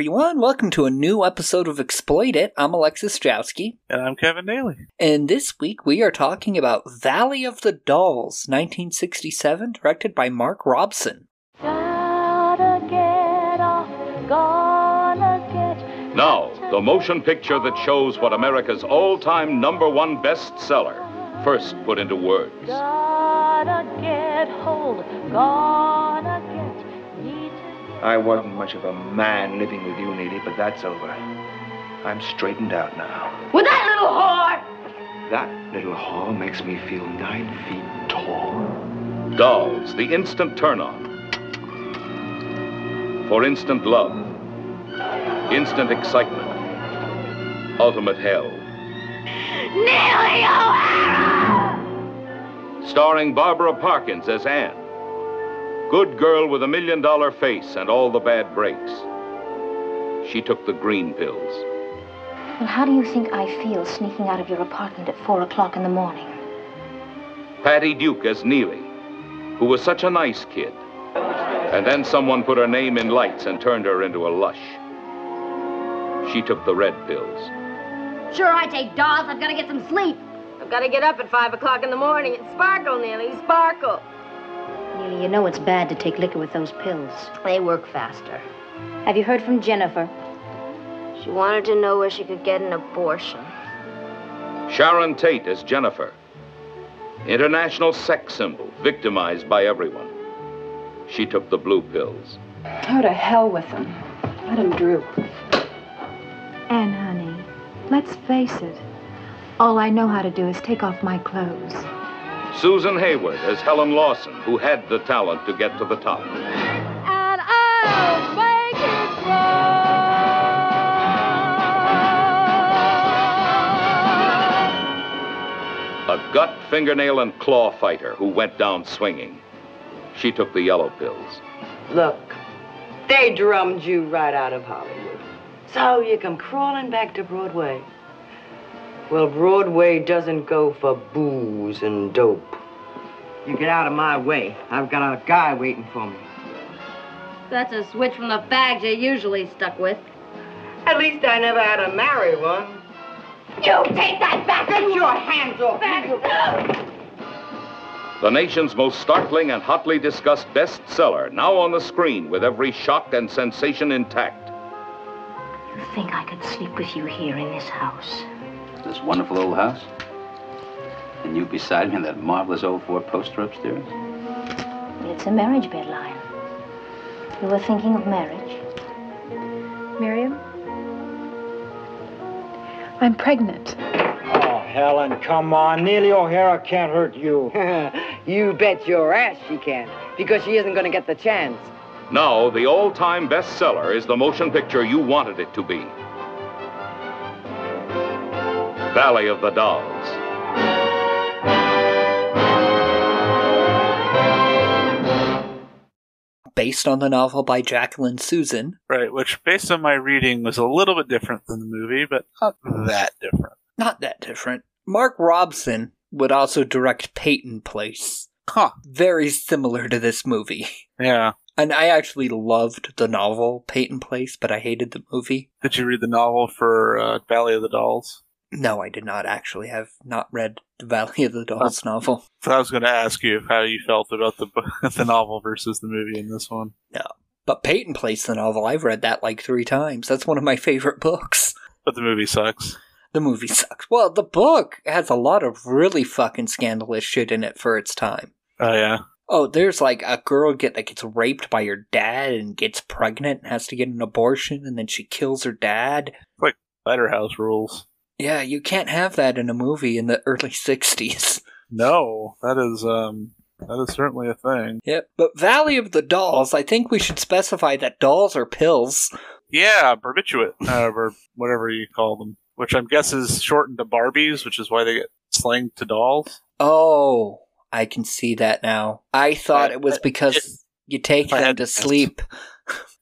Hello, everyone. Welcome to a new episode of Exploit It. I'm Alexis Strowski. And I'm Kevin Daly. And this week we are talking about Valley of the Dolls, 1967, directed by Mark Robson. Gotta get off, gonna get. Now, the motion picture that shows what America's all time number one bestseller first put into words. Gotta get hold, gonna get. Need to get. I wasn't much of a man living with you, Neely, but that's over. I'm straightened out now. With that little whore! That little hall makes me feel nine feet tall. Dolls, the instant turn on. For instant love, instant excitement, ultimate hell. Neely O'Hara! Starring Barbara Parkins as Anne. Good girl with a million dollar face and all the bad breaks. She took the green pills. Well, how do you think I feel sneaking out of your apartment at four o'clock in the morning? Patty Duke as Neely, who was such a nice kid. And then someone put her name in lights and turned her into a lush. She took the red pills. Sure, I take dolls. I've got to get some sleep. I've got to get up at 5 o'clock in the morning and sparkle, Neely, sparkle. Neely, you know it's bad to take liquor with those pills. They work faster. Have you heard from Jennifer? She wanted to know where she could get an abortion. Sharon Tate as Jennifer. International sex symbol, victimized by everyone. She took the blue pills. Go to hell with them. Let them droop. Anne, honey, let's face it. All I know how to do is take off my clothes. Susan Hayward as Helen Lawson, who had the talent to get to the top. And I'll make it A gut, fingernail, and claw fighter who went down swinging. She took the yellow pills. Look, they drummed you right out of Hollywood. So you come crawling back to Broadway. Well, Broadway doesn't go for booze and dope. You get out of my way. I've got a guy waiting for me. That's a switch from the fags you're usually stuck with. At least I never had to marry one. You take that back! Get your hands off me! The nation's most startling and hotly discussed bestseller, now on the screen with every shock and sensation intact. You think I could sleep with you here in this house? This wonderful old house? And you beside me in that marvelous old four poster upstairs? It's a marriage bed line. You were thinking of marriage? Miriam? I'm pregnant. Oh, Helen, come on. Neely O'Hara can't hurt you. you bet your ass she can't, because she isn't going to get the chance. Now, the all time bestseller is the motion picture you wanted it to be Valley of the Dolls. Based on the novel by Jacqueline Susann. Right, which based on my reading was a little bit different than the movie, but not that different. Not that different. Mark Robson would also direct Peyton Place. Huh. Very similar to this movie. Yeah. And I actually loved the novel Peyton Place, but I hated the movie. Did you read the novel for uh, Valley of the Dolls? No, I did not actually have not read the Valley of the Dolls novel. So I was going to ask you how you felt about the the novel versus the movie in this one. No. But Peyton Place the novel, I've read that like three times. That's one of my favorite books. But the movie sucks. The movie sucks. Well, the book has a lot of really fucking scandalous shit in it for its time. Oh, yeah. Oh, there's like a girl get that gets raped by her dad and gets pregnant and has to get an abortion and then she kills her dad. Like House rules. Yeah, you can't have that in a movie in the early 60s. No, that is um that is certainly a thing. Yep. But Valley of the Dolls, I think we should specify that dolls are pills. Yeah, barbiturate, uh, or whatever you call them, which I'm guess is shortened to Barbies, which is why they get slanged to dolls. Oh, I can see that now. I thought I- it was because if- you take them to sleep.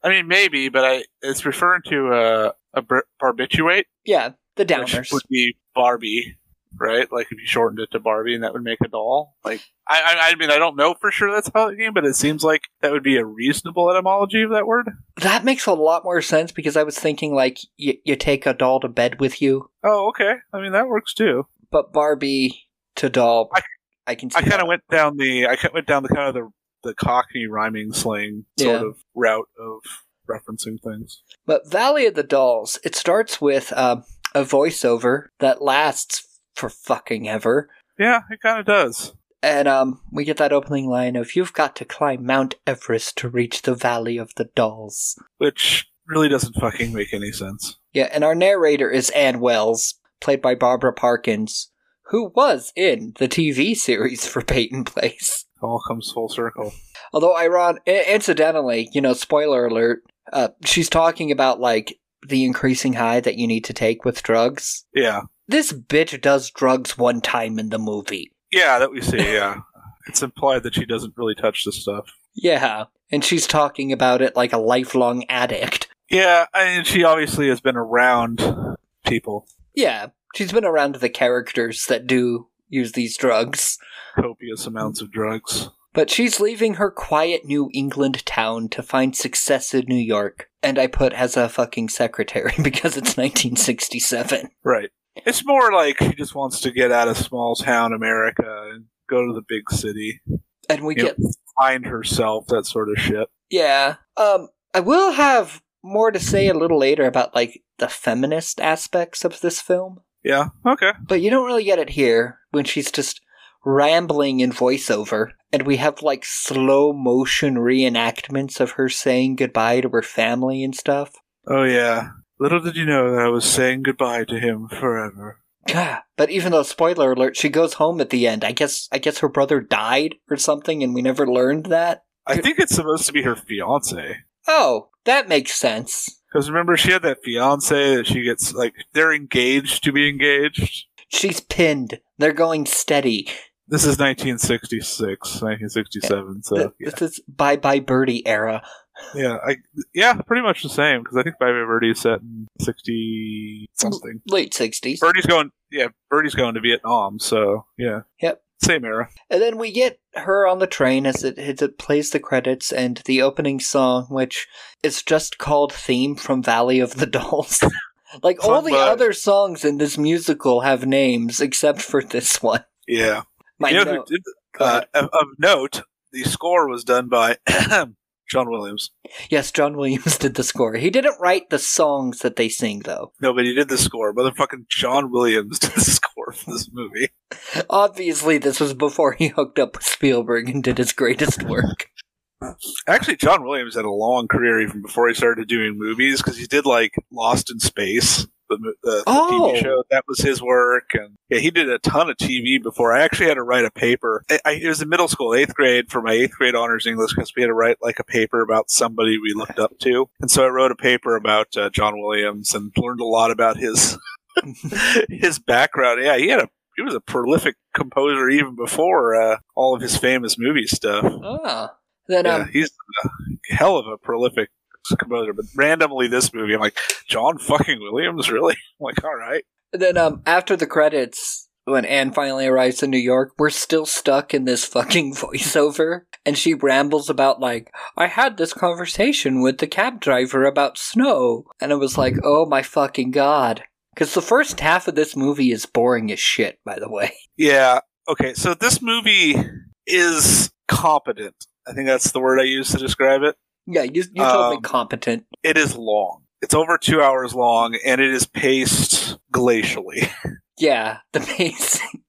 I mean, maybe, but I it's referring to uh, a bar- barbiturate, Yeah, the downers. would be Barbie. right? Like if you shortened it to Barbie, and that would make a doll. Like I, I, I mean, I don't know for sure that's how it came, but it seems like that would be a reasonable etymology of that word. That makes a lot more sense because I was thinking like you, you take a doll to bed with you, Oh, okay. I mean, that works too. but Barbie to doll. I- I can. See I kind of went down the, I went down the kind of the the Cockney rhyming slang sort Yeah. of route of referencing things. But Valley of the Dolls, it starts with um, a voiceover that lasts for fucking ever. Yeah, it kind of does. And um, we get that opening line of "You've got to climb Mount Everest to reach the Valley of the Dolls." Which really doesn't fucking make any sense. Yeah, and our narrator is Anne Welles, played by Barbara Parkins, who was in the TV series for Peyton Place. All comes full circle. Although, iron- i- incidentally, you know, spoiler alert, uh, she's talking about like the increasing high that you need to take with drugs. Yeah, This bitch does drugs one time in the movie. yeah, that we see. Yeah, it's implied that she doesn't really touch this stuff. Yeah, and she's talking about it like a lifelong addict. Yeah, I mean, she obviously has been around people, Yeah, she's been around the characters that do use these drugs. copious amounts of drugs. But she's leaving her quiet New England town to find success in New York. And I put as a fucking secretary because it's 1967. Right. It's more like she just wants to get out of small town America and go to the big city. And we You know, get find herself, that sort of shit. Yeah. Um I will have more to say a little later about like the feminist aspects of this film, Yeah. Okay. but you don't really get it here when she's just rambling in voiceover and we have like slow motion reenactments of her saying goodbye to her family and stuff. Oh yeah. Little did you know that I was saying goodbye to him forever. God, but even though spoiler alert, she goes home at the end. I guess I guess her brother died or something and we never learned that. I think it's supposed to be her fiance. Oh, that makes sense. Because remember, she had that fiance that she gets like they're engaged to be engaged. She's pinned. They're going steady. This is 1966, 1967. So Th- yeah, This is bye bye birdie era. yeah, I, yeah, pretty much the same. Because I think Bye Bye Birdie is set in 60 something. Late 60s. Birdie's going, yeah, Birdie's going to Vietnam. So yeah, Yep. same era. And then we get her on the train as it, as it plays the credits and the opening song, which is just called Theme from Valley of the Dolls. like all the Fun, but- other songs in this musical have names except for this one. Yeah. My you know note- who did? Uh, of, of note, the score was done by John Williams. Yes, John Williams did the score. He didn't write the songs that they sing, though. Nobody did the score. Motherfucking John Williams did the score for this movie. Obviously, this was before he hooked up with Spielberg and did his greatest work. Actually, John Williams had a long career even before he started doing movies because he did like Lost in Space, the, the, the Oh. TV show. That was his work, and yeah, he did a ton of TV before. I actually had to write a paper. I, I, it was in middle school, eighth grade, for my eighth grade honors English because we had to write like a paper about somebody we looked up to, and so I wrote a paper about uh, John Williams and learned a lot about his his background. Yeah, he had a he was a prolific composer even before uh, all of his famous movie stuff. Ah. Then, Yeah, um, he's a hell of a prolific composer. But randomly, this movie, I'm like, John fucking Williams, really? I'm like, all right. then um, after the credits, when Anne finally arrives in New York, we're still stuck in this fucking voiceover. And she rambles about, like, I had this conversation with the cab driver about snow. And it was like, oh my fucking god. Because the first half of this movie is boring as shit, by the way. Yeah. Okay. So this movie is competent. I think that's the word I use to describe it. Yeah, you, you told me Um, competent. It is long. It's over two hours long, and it is paced glacially. Yeah, the pacing.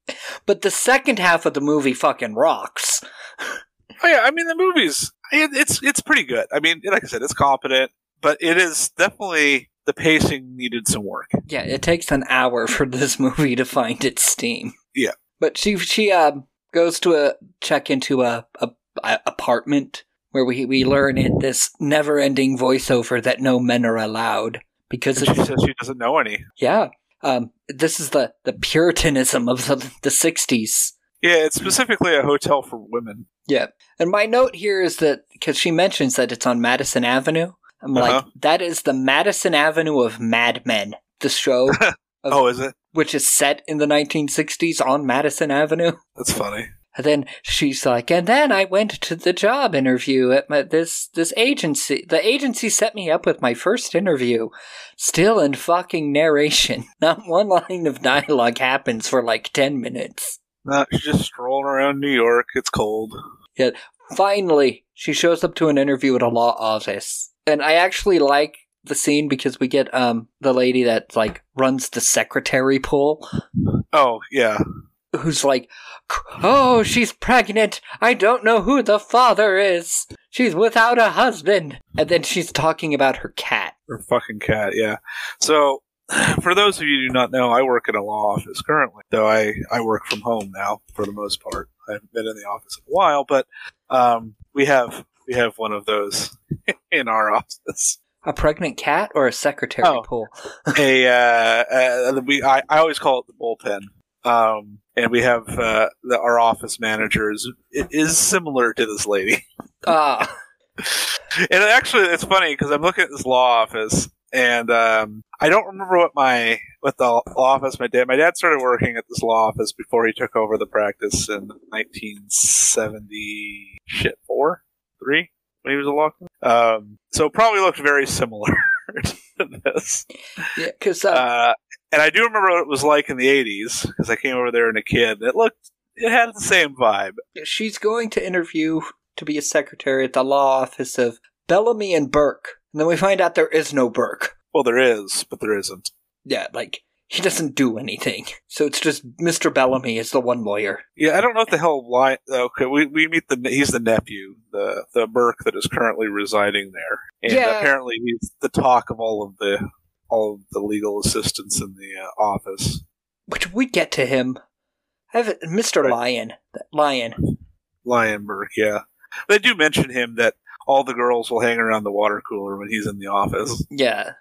But the second half of the movie fucking rocks. Oh yeah, I mean the movie's it, it's it's pretty good. I mean, like I said, it's competent, but it is definitely the pacing needed some work. Yeah, it takes an hour for this movie to find its steam. Yeah. But she she um goes to a check into a, a, a apartment where we we learn in this never ending voiceover that no men are allowed because she says she doesn't know any. yeah um this is the the puritanism of the the sixties. Yeah, it's specifically a hotel for women. Yeah, and my note here is that because she mentions that it's on Madison Avenue, I'm like Uh-huh. that is the Madison Avenue of Mad Men, the show. of- Oh, is it? which is set in the 1960s on Madison Avenue. That's funny. And then she's like, and then I went to the job interview at my, this this agency. The agency set me up with my first interview. Still in fucking narration. Not one line of dialogue happens for like ten minutes. No, she's just strolling around New York. It's cold. Yeah. Finally, she shows up to an interview at a law office, and I actually like the scene because we get um the lady that like runs the secretary pool. Oh yeah, who's like, "Oh, she's pregnant. I don't know who the father is. She's without a husband." And then she's talking about her cat. Her fucking cat, yeah. So, for those of you who do not know, I work in a law office currently, though I, I work from home now for the most part. I haven't been in the office in a while, but um, we have we have one of those in our office. A pregnant cat or a secretary Oh. pool? a uh, uh, we I, I always call it the bullpen. Um, and we have uh, the, our office manager is it is similar to this lady. Ah, and actually, it's funny because I'm looking at this law office, and um, I don't remember what my what the law office my dad my dad started working at this law office before he took over the practice in 1970 shit four three when he was a law. clerk. Um, so it probably looked very similar to this. yeah, because uh, Uh, and I do remember what it was like in the 80s because I came over there and a kid. It looked, it had the same vibe. she's going to interview to be a secretary at the law office of Bellamy and Burke. And then we find out there is no Burke. Well, there is, but there isn't. Yeah, like he doesn't do anything. So it's just Mr. Bellamy is the one lawyer. Yeah, I don't know what the hell. Why? Okay, we, we meet the he's the nephew, the the Burke that is currently residing there, and Yeah. apparently he's the talk of all of the all of the legal assistants in the uh, office. Which we get to him. I have Mr. Lyon. That Lyon. Lyon Burke, yeah. They do mention him that all the girls will hang around the water cooler when he's in the office, Yeah.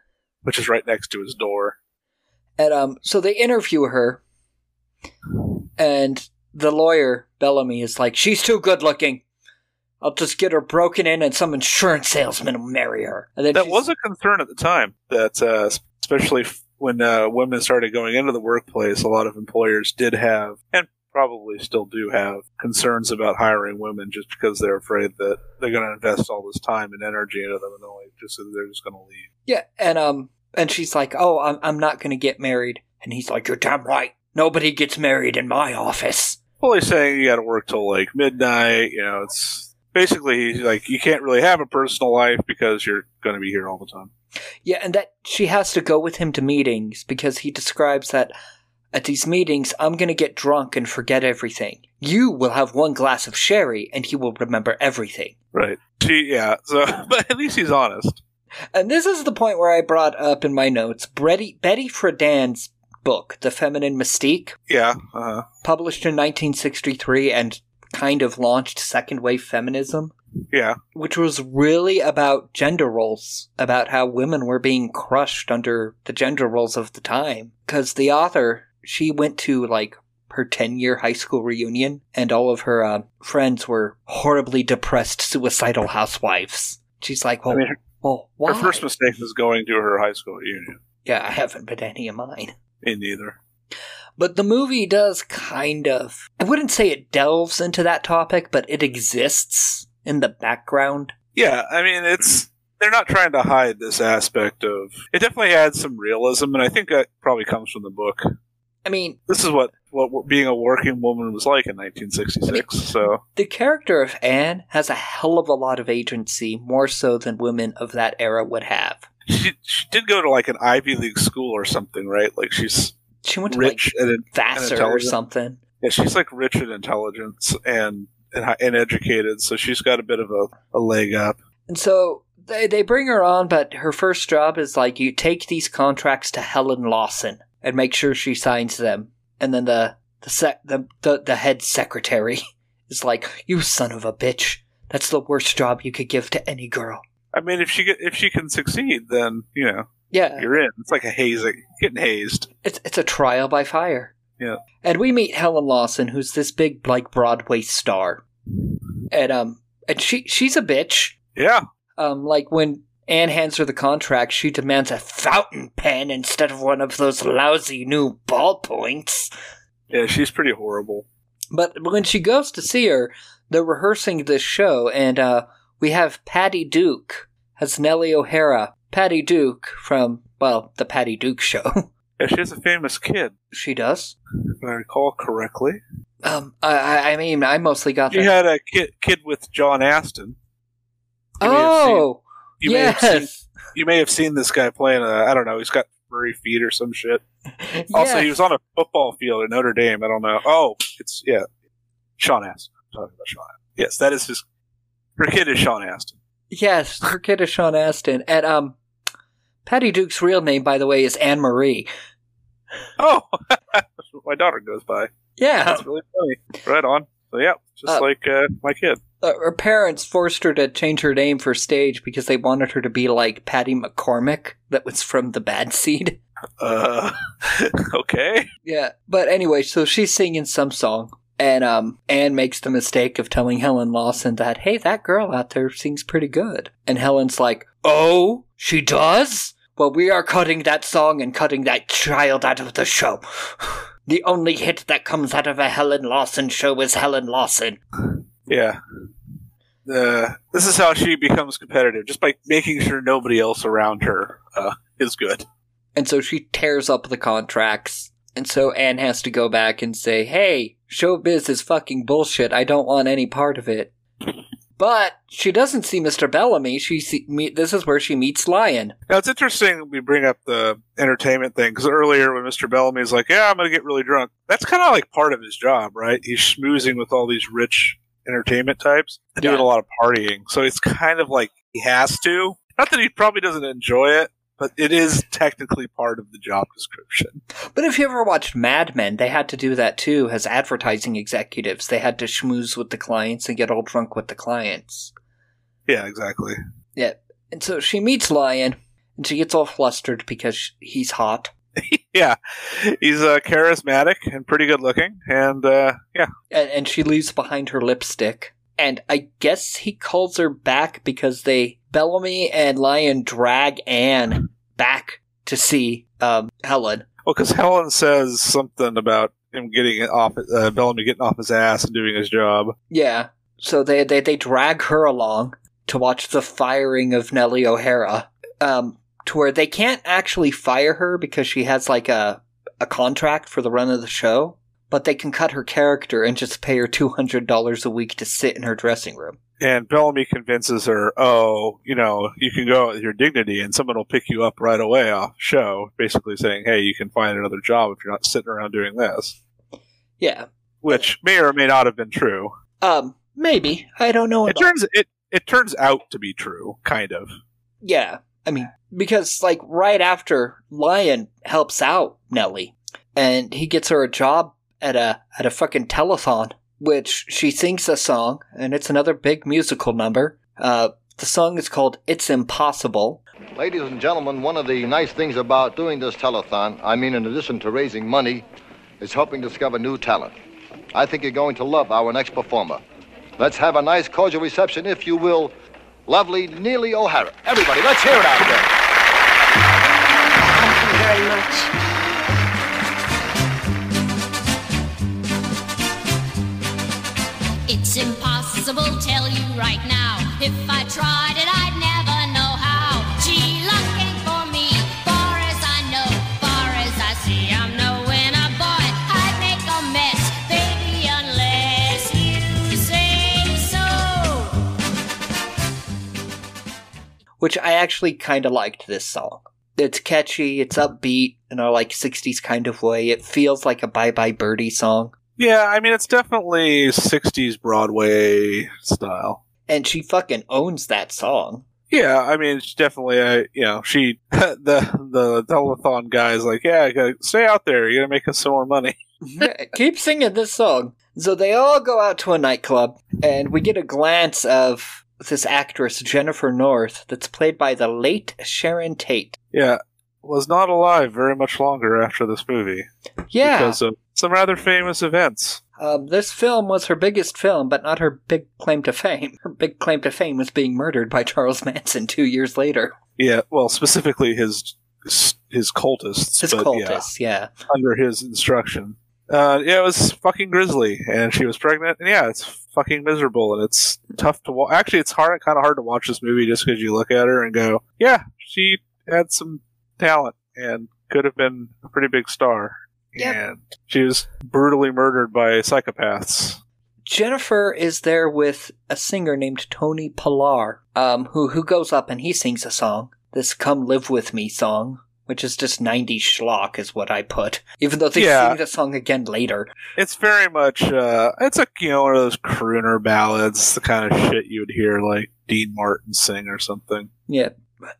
which is right next to his door. And um, so they interview her, and the lawyer Bellamy is like, "She's too good looking. I'll just get her broken in, and some insurance salesman will marry her." And then that she's- was a concern at the time. That uh, especially when uh, women started going into the workplace, a lot of employers did have, and probably still do have, concerns about hiring women just because they're afraid that they're going to invest all this time and energy into them, and only just so they're just going to leave. yeah, and um, and she's like, "Oh, I'm I'm not going to get married," and he's like, "You're damn right. Nobody gets married in my office." Well, he's saying you got to work till like midnight. You know, it's basically he's like you can't really have a personal life because you're going to be here all the time. Yeah, and that she has to go with him to meetings because he describes that at these meetings, I'm going to get drunk and forget everything. You will have one glass of sherry and he will remember everything. Right. She, yeah. So, but at least he's honest. And this is the point where I brought up in my notes Betty, Betty Friedan's book, The Feminine Mystique, Yeah. Uh-huh. published in 1963 and kind of launched second wave feminism. Yeah. which was really about gender roles, about how women were being crushed under the gender roles of the time. Because the author, she went to like her 10 year high school reunion, and all of her uh, friends were horribly depressed, suicidal housewives. She's like, well, I mean, her, well why? her first mistake was going to her high school reunion. yeah, I haven't been to any of mine. Me neither. But the movie does kind of, I wouldn't say it delves into that topic, but it exists in the background. Yeah, I mean, it's they're not trying to hide this aspect of. It definitely adds some realism, and I think that probably comes from the book. I mean, This is what what being a working woman was like in 1966. So The character of Anne has a hell of a lot of agency, more so than women of that era would have. she she did go to like an Ivy League school or something, right? Like she's She went to rich and, and Vassar or something. Yeah, she's like rich in intelligence and and, and educated, so she's got a bit of a, a leg up. And so they, they bring her on, but her first job is like you take these contracts to Helen Lawson and make sure she signs them. And then the the sec, the, the the head secretary is like, "You son of a bitch! That's the worst job you could give to any girl." I mean, if she get, if she can succeed, then you know Yeah, you're in. It's like a hazing, getting hazed. it's it's a trial by fire. Yeah. And we meet Helen Lawson, who's this big like Broadway star. And um and she she's a bitch. Yeah. Um like when Anne hands her the contract, she demands a fountain pen instead of one of those lousy new ballpoints. Yeah, she's pretty horrible. But when she goes to see her, they're rehearsing this show, and uh, we have Patty Duke as Nellie O'Hara. Patty Duke from, well, the Patty Duke show. Yeah, she has a famous kid, she does. if I recall correctly. Um, I- I, I mean, I mostly got She that. had a kid, kid with John Astin. You may have seen- oh, You may have seen yes. you may have seen this guy playing. I don't know. He's got furry feet or some shit. Also, he was on a football field at Notre Dame. I don't know. Oh, it's yeah, Sean Astin. I'm talking about Sean. Yes, that is his. Her kid is Sean Astin. Yes, her kid is Sean Astin. And um Patty Duke's real name, by the way, is Anne Marie. Oh, my daughter goes by. Yeah. That's really funny. Right on. So yeah, just Uh, like uh, my kid. Uh, her parents forced her to change her name for stage because they wanted her to be like Patty McCormack, that was from the Bad Seed. Uh, okay. Yeah, but anyway, so she's singing some song, and um, Anne makes the mistake of telling Helen Lawson that, hey, that girl out there sings pretty good. And Helen's like, oh, she does? Well, we are cutting that song and cutting that child out of the show. The only hit that comes out of a Helen Lawson show is Helen Lawson. Yeah. Uh, this is how she becomes competitive, just by making sure nobody else around her uh, is good. And so she tears up the contracts. And so Anne has to go back and say, hey, showbiz is fucking bullshit. I don't want any part of it. But she doesn't see Mr. Bellamy. She see, me, this is where she meets Lyon. Now it's interesting we bring up the entertainment thing because earlier when Mr. Bellamy is like, "Yeah, I'm going to get really drunk," that's kind of like part of his job, right? He's schmoozing with all these rich entertainment types, doing Yeah. a lot of partying. So it's kind of like he has to. Not that he probably doesn't enjoy it, but it is technically part of the job description. But if you ever watched Mad Men, they had to do that too as advertising executives. They had to schmooze with the clients and get all drunk with the clients. Yeah, exactly. Yeah. And so she meets Lyon, and she gets all flustered because he's hot. Yeah, he's uh, charismatic and pretty good looking, and uh, yeah, and, and she leaves behind her lipstick. And I guess he calls her back because they Bellamy and Lyon drag Anne back to see um, Helen. Well, because Helen says something about him getting off, uh, Bellamy getting off his ass and doing his job. Yeah, so they they they drag her along to watch the firing of Nellie O'Hara. Um, to where they can't actually fire her because she has like a a contract for the run of the show, but they can cut her character and just pay her two hundred dollars a week to sit in her dressing room. And Bellamy convinces her, oh, you know, you can go out with your dignity and someone will pick you up right away off show, basically saying, hey, you can find another job if you're not sitting around doing this. Yeah, Which may or may not have been true. um, maybe I don't know. It turns it it turns out to be true, kind of. Yeah, I mean, because like right after Lyon helps out Nellie, and he gets her a job at a at a fucking telethon, which she sings a song, and it's another big musical number. Uh, the song is called "It's Impossible." Ladies and gentlemen, one of the nice things about doing this telethon, I mean, in addition to raising money, is helping discover new talent. I think you're going to love our next performer. Let's have a nice, cordial reception, if you will. Lovely Neely O'Hara. Everybody, let's hear it out there. Thank you very much. Right now. If I tried it, I'd never know how. Gee, luck ain't for me, far as I know, far as I see. I'm no winner, boy. I'd make a mess, baby, unless you say so. Which I actually kind of liked this song. It's catchy, it's upbeat in a like '60s kind of way. It feels like a Bye Bye Birdie song, Yeah, I mean, it's definitely 60s Broadway style. And she fucking owns that song. Yeah, I mean, it's definitely, a you know, she, the the telethon guy is like, yeah, stay out there. You're gonna make us some more money. Keep singing this song. So they all go out to a nightclub, and we get a glance of this actress, Jennifer North, that's played by the late Sharon Tate. Yeah, was not alive very much longer after this movie. Yeah. because of some rather famous events. Um, this film was her biggest film, but not her big claim to fame. Her big claim to fame was being murdered by Charles Manson two years later. Yeah, well, specifically his his cultists. His cultists, yeah. yeah, under his instruction. Uh, yeah, it was fucking grisly, and she was pregnant. And yeah, it's fucking miserable, and it's tough to watch. Actually, it's hard, kind of hard to watch this movie just because you look at her and go, "Yeah, she had some talent and could have been a pretty big star." Yep. And she was brutally murdered by psychopaths. Jennifer is there with a singer named Tony Polar, um, who who goes up and he sings a song, this "Come Live with Me" song, which is just '90s schlock, is what I put. Even though they Yeah. sing the song again later. It's very much, uh, it's like, you know, one of those crooner ballads, the kind of shit you would hear like Dean Martin sing or something. Yeah.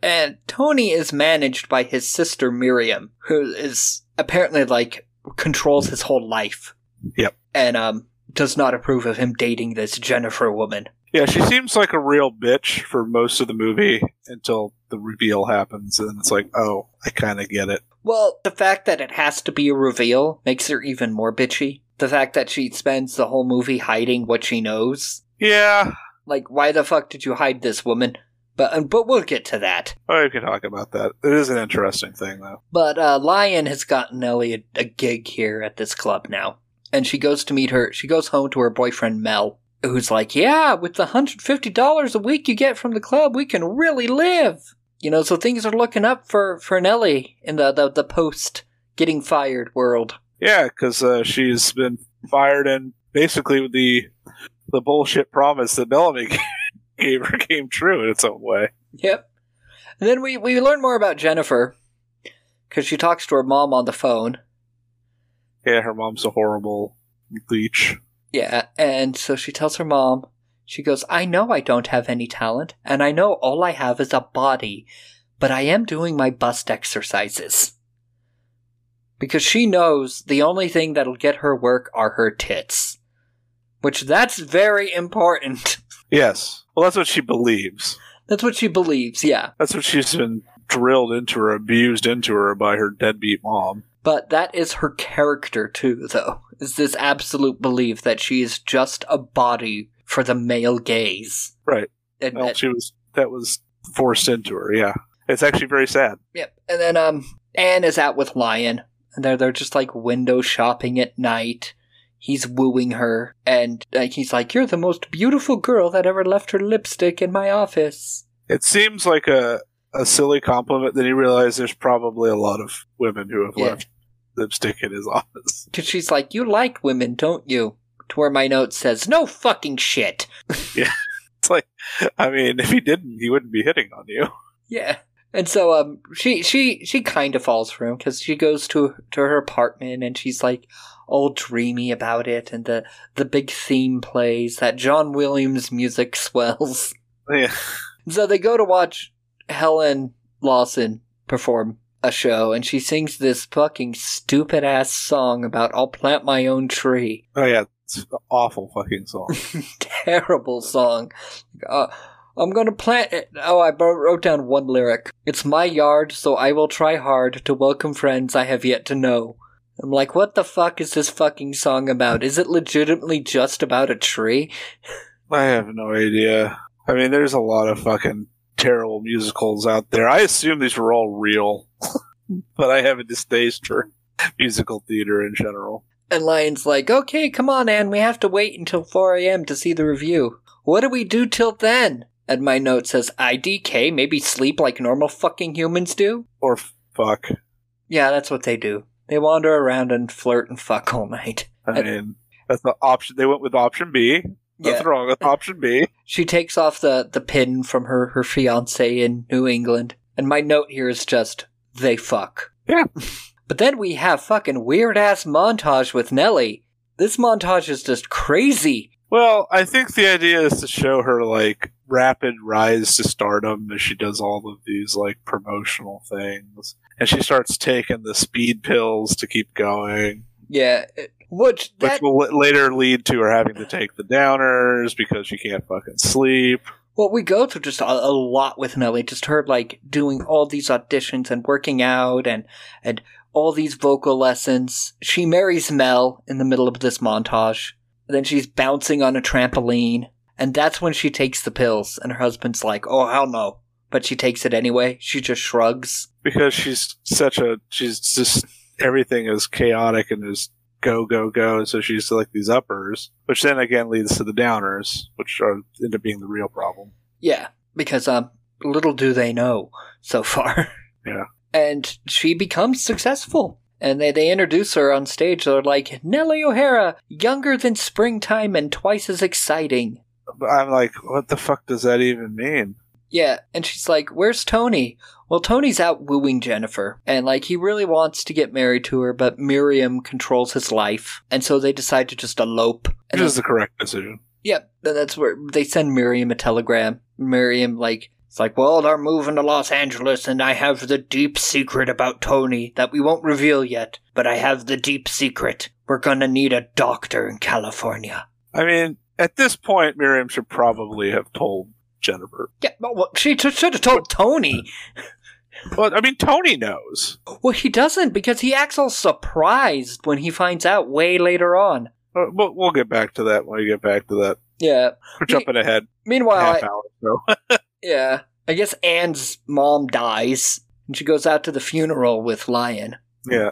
And Tony is managed by his sister Miriam, who is apparently like controls his whole life Yep. and um does not approve of him dating this Jennifer woman. Yeah, she seems like a real bitch for most of the movie until the reveal happens, and it's like, oh, I kind of get it. Well, the fact that it has to be a reveal makes her even more bitchy. The fact that she spends the whole movie hiding what she knows. Yeah, Like, why the fuck did you hide this woman? But um, but we'll get to that. oh, we can talk about that. It is an interesting thing, though. But uh, Lyon has gotten Ellie a, a gig here at this club now, and she goes to meet her. She goes home to her boyfriend Mel, who's like, "Yeah, with the hundred fifty dollars a week you get from the club, we can really live." You know, so things are looking up for for Nellie in the the, the post getting fired world. Yeah, because uh, she's been fired, and basically the the bullshit promise that Bellamy gave her came true in its own way. Yep. And then we we learn more about Jennifer because she talks to her mom on the phone. Yeah, her mom's a horrible leech. Yeah, and so she tells her mom, she goes, I know I don't have any talent, and I know all I have is a body, but I am doing my bust exercises. Because she knows the only thing that'll get her work are her tits. Which that's very important. Yes. Well, that's what she believes. That's what she believes, yeah. That's what she's been drilled into her, abused into her by her deadbeat mom. But that is her character too, though. Is this absolute belief that she is just a body for the male gaze. Right. And well, that- she was that was forced into her. Yeah, it's actually very sad. Yep. And then um Anne is out with Lyon. And they're they're just like window shopping at night. He's wooing her, and he's like, "You're the most beautiful girl that ever left her lipstick in my office." It seems like a a silly compliment. Then you realize there's probably a lot of women who have Yeah. left lipstick in his office. Because she's like, "You like women, don't you?" To where my note says, "No fucking shit." Yeah, it's like, I mean, if he didn't, he wouldn't be hitting on you. Yeah. And so um she she she kind of falls for him because she goes to to her apartment and she's like all dreamy about it and the the big theme plays that John Williams music swells. Yeah. So they go to watch Helen Lawson perform a show and she sings this fucking stupid ass song about I'll plant my own tree. Oh yeah, it's an awful fucking song. Terrible song. Uh, I'm gonna plant it. Oh, I wrote down one lyric. It's my yard, so I will try hard to welcome friends I have yet to know. I'm like, what the fuck is this fucking song about? Is it legitimately just about a tree? I have no idea. I mean, there's a lot of fucking terrible musicals out there. I assume these were all real, but I have a distaste for musical theater in general. And Lyon's like, okay, come on, Anne, we have to wait until 4 a.m. to see the review. What do we do till then? And my note says, IDK, maybe sleep like normal fucking humans do? Or fuck. Yeah, that's what they do. They wander around and flirt and fuck all night. I mean, that's the option. They went with option B. Nothing Yeah. wrong with option B. She takes off the, the pin from her, her fiance in New England. And my note here is just, they fuck. Yeah. But then we have fucking weird ass montage with Nellie. This montage is just crazy. Well, I think the idea is to show her like rapid rise to stardom as she does all of these like promotional things, and she starts taking the speed pills to keep going, Yeah. Which which will later lead to her having to take the downers because she can't fucking sleep. Well, we go through just a, a lot with Nellie. Just her like doing all these auditions and working out and and all these vocal lessons. She marries Mel in the middle of this montage. Then she's bouncing on a trampoline. And that's when she takes the pills. And her husband's like, oh, hell no. But she takes it anyway. She just shrugs. because she's such a she's just everything is chaotic and is go go go so she's like these uppers which then again leads to the downers which are end up being the real problem Yeah, because um, little do they know so far. yeah and she becomes successful. And they, they introduce her on stage. They're like, Nellie O'Hara, younger than springtime and twice as exciting. i'm like what the fuck does that even mean Yeah, and she's like, Where's Tony? Well, Tony's out wooing Jennifer, and like he really wants to get married to her, but Miriam controls his life, and so they decide to just elope. And this is the correct decision Yep, and that's where they send Miriam a telegram. Miriam, like, it's like, well, they're moving to Los Angeles, and I have the deep secret about Tony that we won't reveal yet, but I have the deep secret. We're gonna need a doctor in California. i mean at this point miriam should probably have told jennifer Yeah, well, she t- should have told Tony. well i mean tony knows Well, he doesn't because he acts all surprised when he finds out way later on. Uh, we'll, we'll get back to that when we get back to that Yeah. we're jumping ahead Meanwhile, half I- hour so yeah, I guess Anne's mom dies, and she goes out to the funeral with Lyon. yeah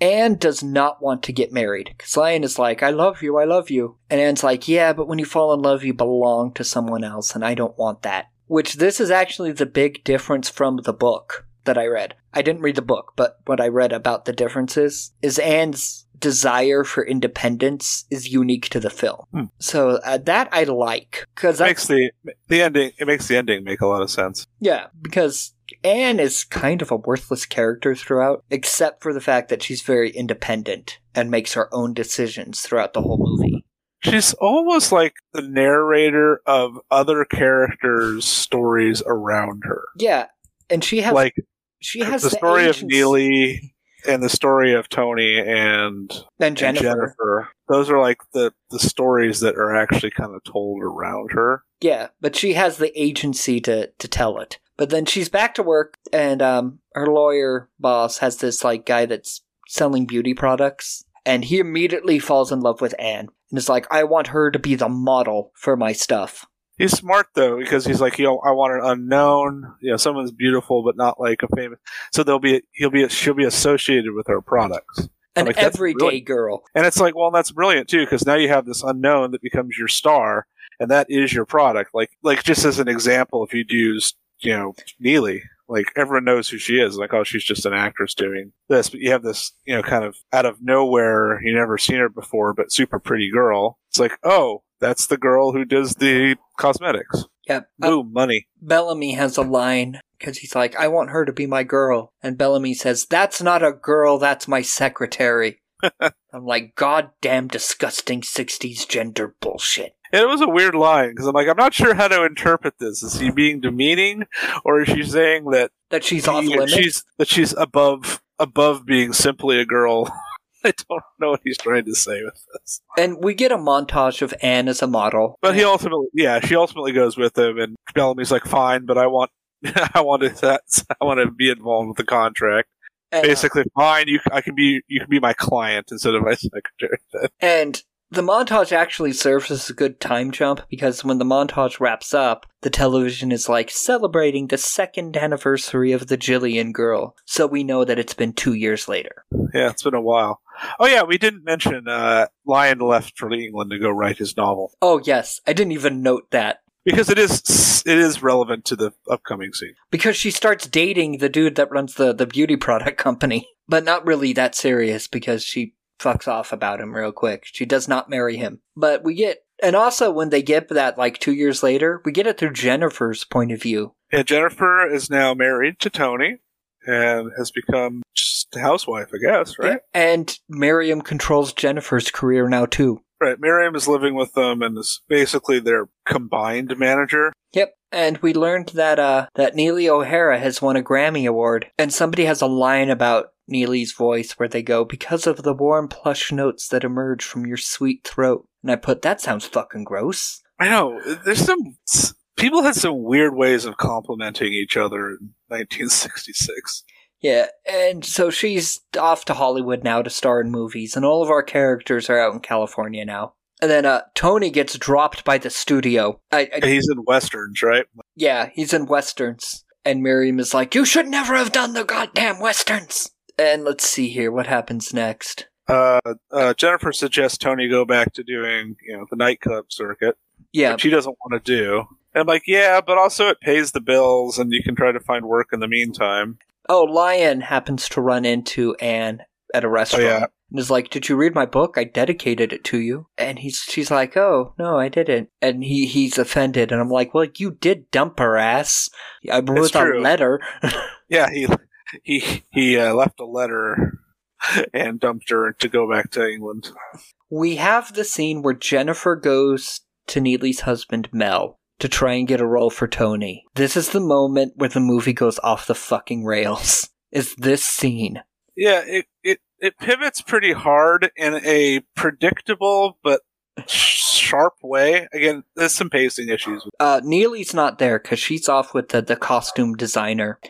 Anne does not want to get married because Lyon is like, I love you, I love you. And Anne's like, Yeah, but when you fall in love, you belong to someone else, and I don't want that. Which this is actually the big difference from the book that I read. I didn't read the book, but what I read about the differences is Anne's desire for independence is unique to the film. Hmm. So uh, that I like because makes the the ending it makes the ending make a lot of sense yeah, because Anne is kind of a worthless character throughout, except for the fact that she's very independent and makes her own decisions throughout the whole movie. She's almost like the narrator of other characters' stories around her. Yeah, and she has like she has the story of Neely and the story of Tony and, And Jennifer. Jennifer. Those are like the, the stories that are actually kind of told around her. Yeah, but she has the agency to to tell it. But then she's back to work, and um, her lawyer boss has this like guy that's selling beauty products, and he immediately falls in love with Anne and is like, "I want her to be the model for my stuff." He's smart though because he's like, you know, I want an unknown, you know, someone's beautiful but not like a famous. So they'll be, he'll be, she'll be associated with her products. An Like, everyday girl. And it's like, well, that's brilliant too, because now you have this unknown that becomes your star, and that is your product. Like, like just as an example, if you'd used, you know, Neely, like everyone knows who she is. Like, oh, she's just an actress doing this. But you have this, you know, kind of out of nowhere, you never seen her before, but super pretty girl. It's like, oh, that's the girl who does the cosmetics. Yep. Boom, money. Bellamy has a line because he's like, I want her to be my girl. And Bellamy says, That's not a girl, that's my secretary. I'm like, goddamn disgusting 60s gender bullshit. It was a weird line because I'm like, I'm not sure how to interpret this. Is he being demeaning, or is she saying that that she's he- off limits? She's that she's above above being simply a girl. I don't know what he's trying to say with this. And we get a montage of Anne as a model. But he ultimately, yeah, she ultimately goes with him, and Bellamy's like, "Fine, but I want, I want to, I want to be involved with the contract." And, uh, Basically, fine, you, I can be, you can be my client instead of my secretary. And the montage actually serves as a good time jump because when the montage wraps up, the television is like celebrating the second anniversary of the Gillian girl. So we know that it's been two years later. Yeah, it's been a while. Oh yeah, we didn't mention uh, Lyon left for England to go write his novel Oh, yes. I didn't even note that. because it is it is relevant to the upcoming scene. Because she starts dating the dude that runs the, the beauty product company. But not really that serious because she fucks off about him real quick. She does not marry him. But we get, and also when they get that like two years later, we get it through Jennifer's point of view. And Jennifer is now married to Tony and has become just a housewife, I guess, right? And Miriam controls Jennifer's career now too. Right. Miriam is living with them and is basically their combined manager. Yep. And we learned that uh that Neely O'Hara has won a Grammy Award. And somebody has a line about Neely's voice where they go, because of the warm plush notes that emerge from your sweet throat. And I put, that sounds fucking gross. I know. There's some people had some weird ways of complimenting each other in 1966. Yeah, and so she's off to Hollywood now to star in movies, and all of our characters are out in California now. And then uh, Tony gets dropped by the studio. I, I, He's in westerns, right? yeah, he's in westerns. And Miriam is like, You should never have done the goddamn westerns. And let's see here, what happens next? Uh, uh, Jennifer suggests Tony go back to doing, you know, the nightclub circuit. Yeah. Which he doesn't want to do. And I'm like, yeah, but also it pays the bills and you can try to find work in the meantime. Oh, Lyon happens to run into Anne at a restaurant. Oh, yeah. And is like, Did you read my book? I dedicated it to you. And he's she's like, Oh, no, I didn't. And he he's offended and I'm like, Well, you did dump her ass. I wrote a letter. Yeah, he he he uh, left a letter and dumped her to go back to England. We have the scene where Jennifer goes to Neely's husband Mel to try and get a role for Tony. This is the moment where the movie goes off the fucking rails. Is this scene? Yeah, it it it pivots pretty hard in a predictable but sharp way. Again, there's some pacing issues. Uh, Neely's not there because she's off with the, the costume designer,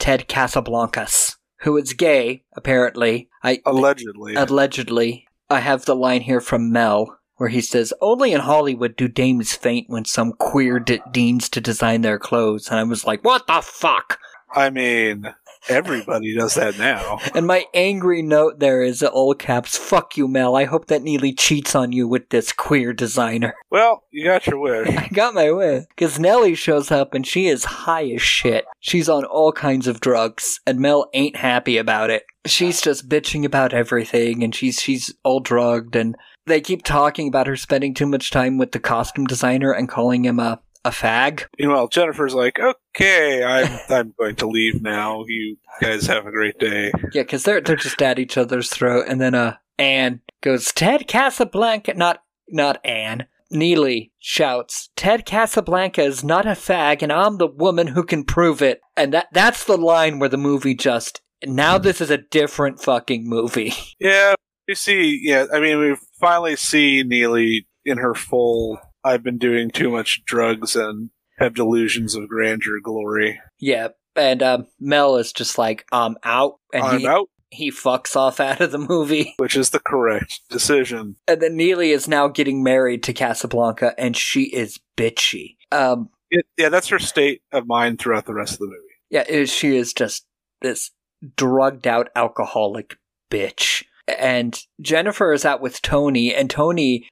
Ted Casablancas, who is gay, apparently. I Allegedly. Allegedly. I have the line here from Mel where he says, Only in Hollywood do dames faint when some queer de- deans to design their clothes. And I was like, What the fuck? I mean, everybody does that now. And my angry note there is uh, all caps, fuck you, Mel. I hope that Neely cheats on you with this queer designer. Well, you got your wish. I got my wish. Because Neely shows up and she is high as shit. She's on all kinds of drugs, and Mel ain't happy about it. She's just bitching about everything, and she's she's all drugged, and they keep talking about her spending too much time with the costume designer and calling him a a fag. Meanwhile, Jennifer's like, "Okay, I'm I'm going to leave now. You guys have a great day." Yeah, because they're they're just at each other's throat, and then uh Anne goes, Ted Casablanca, not not Anne. Neely shouts, Ted Casablanca is not a fag, and I'm the woman who can prove it. And that that's the line where the movie just now this is a different fucking movie. Yeah, you see, yeah, I mean, we finally see Neely in her full. I've been doing too much drugs and have delusions of grandeur glory. yeah, and um, Mel is just like, I'm out, and I'm he out. he fucks off out of the movie. Which is the correct decision. And then Neely is now getting married to Casablanca, and she is bitchy. Um, It, yeah, that's her state of mind throughout the rest of the movie. Yeah, it, she is just this drugged out alcoholic bitch. And Jennifer is out with Tony, and Tony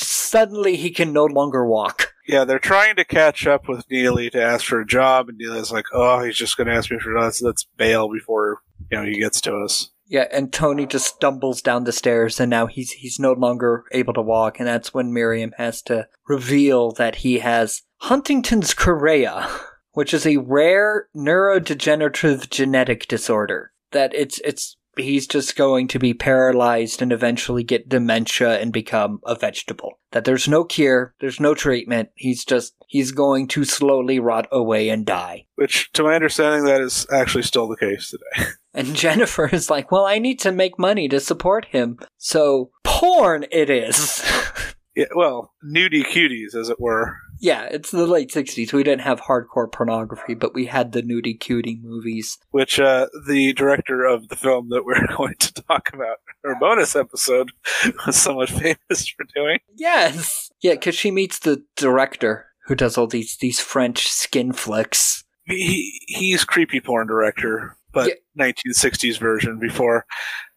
suddenly he can no longer walk. Yeah, they're trying to catch up with Neely to ask for a job, and Neely's like, "Oh, he's just going to ask me for let's let's bail before you know he gets to us." Yeah, and Tony just stumbles down the stairs, and now he's he's no longer able to walk, and that's when Miriam has to reveal that he has Huntington's chorea, which is a rare neurodegenerative genetic disorder. That it's it's he's just going to be paralyzed and eventually get dementia and become a vegetable. That there's no cure, there's no treatment. He's just he's going to slowly rot away and die. Which, to my understanding, that is actually still the case today. And Jennifer is like, "Well, I need to make money to support him." So, porn it is. yeah, well, nudie cuties, as it were. yeah, it's the late 60s. We didn't have hardcore pornography, but we had the nudie cutie movies. Which uh, the director of the film that we're going to talk about, our bonus episode, was somewhat famous for doing. Yes. Yeah, cuz she meets the director who does all these these French skin flicks. He, he's creepy porn director, but 1960s version before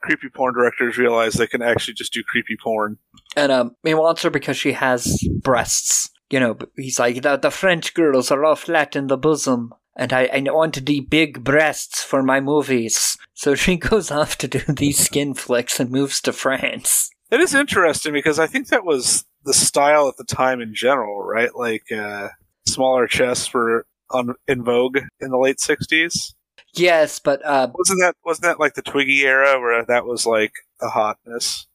creepy porn directors realize they can actually just do creepy porn. And um, he wants her because she has breasts. You know, he's like, the, the French girls are all flat in the bosom. And I, I want the big breasts for my movies. So she goes off to do these skin flicks and moves to France. It is interesting because I think that was the style at the time in general, right? Like uh, smaller chests were on, in vogue in the late 60s. Yes, but uh, wasn't that wasn't that like the Twiggy era where that was like the hotness?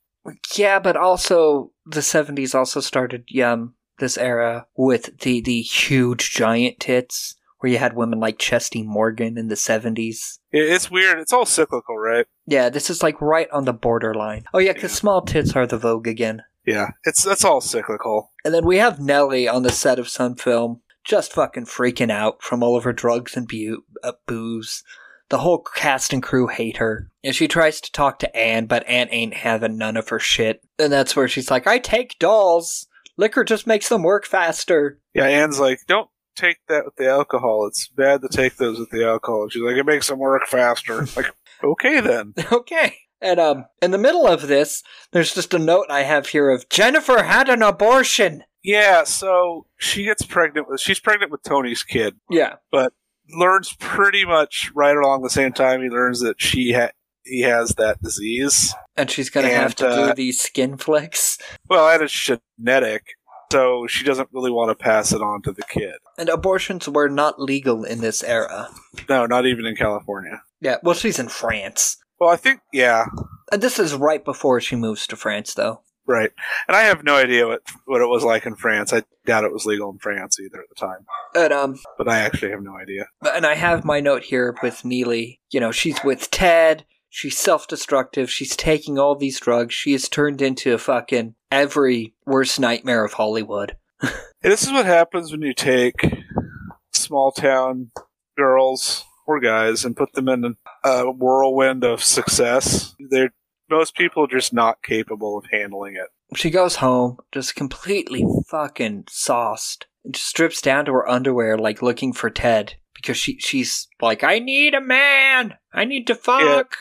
Yeah, but also the seventies also started um this era with the the huge giant tits where you had women like Chesty Morgan in the seventies. It's weird. It's all cyclical, right? Yeah, this is like right on the borderline. Oh yeah, because small tits are the vogue again. Yeah, it's that's all cyclical. And then we have Neely on the set of some film, just fucking freaking out from all of her drugs and bu- uh, booze. the whole cast and crew hate her. And she tries to talk to Anne, but Anne ain't having none of her shit. And that's where she's like, I take dolls. Liquor just makes them work faster. Yeah, Anne's like, don't take that with the alcohol. It's bad to take those with the alcohol. She's like, it makes them work faster. like, okay then. okay. And um, in the middle of this, there's just a note I have here of Jennifer had an abortion. Yeah, so she gets pregnant with she's pregnant with Tony's kid. Yeah. But learns pretty much right along the same time he learns that she ha- he has that disease. And she's gonna And, have to uh, do these skin flicks. Well, and it's genetic, so she doesn't really want to pass it on to the kid. And abortions were not legal in this era. No, not even in California. Yeah, well, she's in France. Well, I think yeah, And this is right before she moves to France, though. Right. And I have no idea what what it was like in France. I doubt it was legal in France either at the time. And um, But I actually have no idea. and I have my note here with Neely. You know, she's with Ted. She's self-destructive. She's taking all these drugs. She is turned into a fucking every worst nightmare of Hollywood. This is what happens when you take small town girls or guys and put them in a whirlwind of success. They're most people are just not capable of handling it. She goes home, just completely fucking sauced, and just strips down to her underwear, like looking for Ted because she she's like, I need a man. I need to fuck.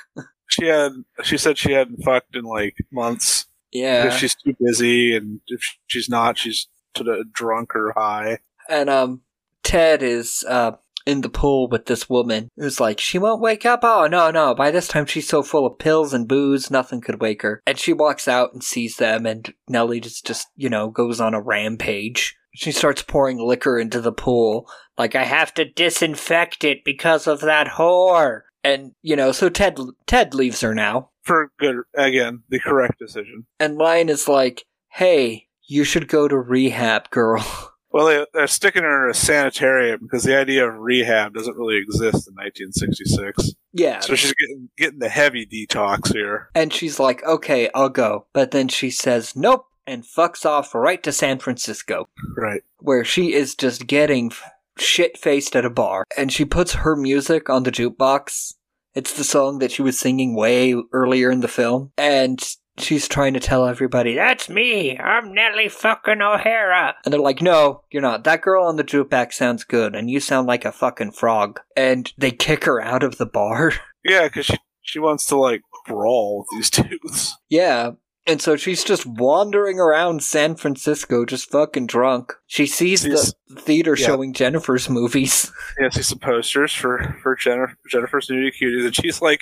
She had she said she hadn't fucked in like months. Yeah. Because she's too busy and if she's not, she's sort of drunk or high. And um, Ted is uh in the pool with this woman who's like, she won't wake up. Oh no, no! By this time, she's so full of pills and booze, nothing could wake her. And she walks out and sees them, and Neely just just you know goes on a rampage. She starts pouring liquor into the pool, like I have to disinfect it because of that whore. And you know, so Ted Ted leaves her now, For good again, the correct decision. and Lyon is like, "Hey, you should go to rehab, girl." Well, they, they're sticking her in a sanitarium because the idea of rehab doesn't really exist in 1966. Yeah. So she's getting getting the heavy detox here. And she's like, okay, I'll go. But then she says, nope, and fucks off right to San Francisco, Right. where she is just getting shit faced at a bar. And she puts her music on the jukebox. It's the song that she was singing way earlier in the film. And she's trying to tell everybody, that's me, I'm Neely fucking O'Hara. And they're like, no, you're not. That girl on the jukebox sounds good, and you sound like a fucking frog. And they kick her out of the bar. Yeah, because she she wants to like brawl with these dudes. Yeah. And so she's just wandering around San Francisco, just fucking drunk. She sees She's- the theater yeah. showing Jennifer's movies. Yeah, see some posters for for Jennifer, Jennifer's nudie cuties, and she's like,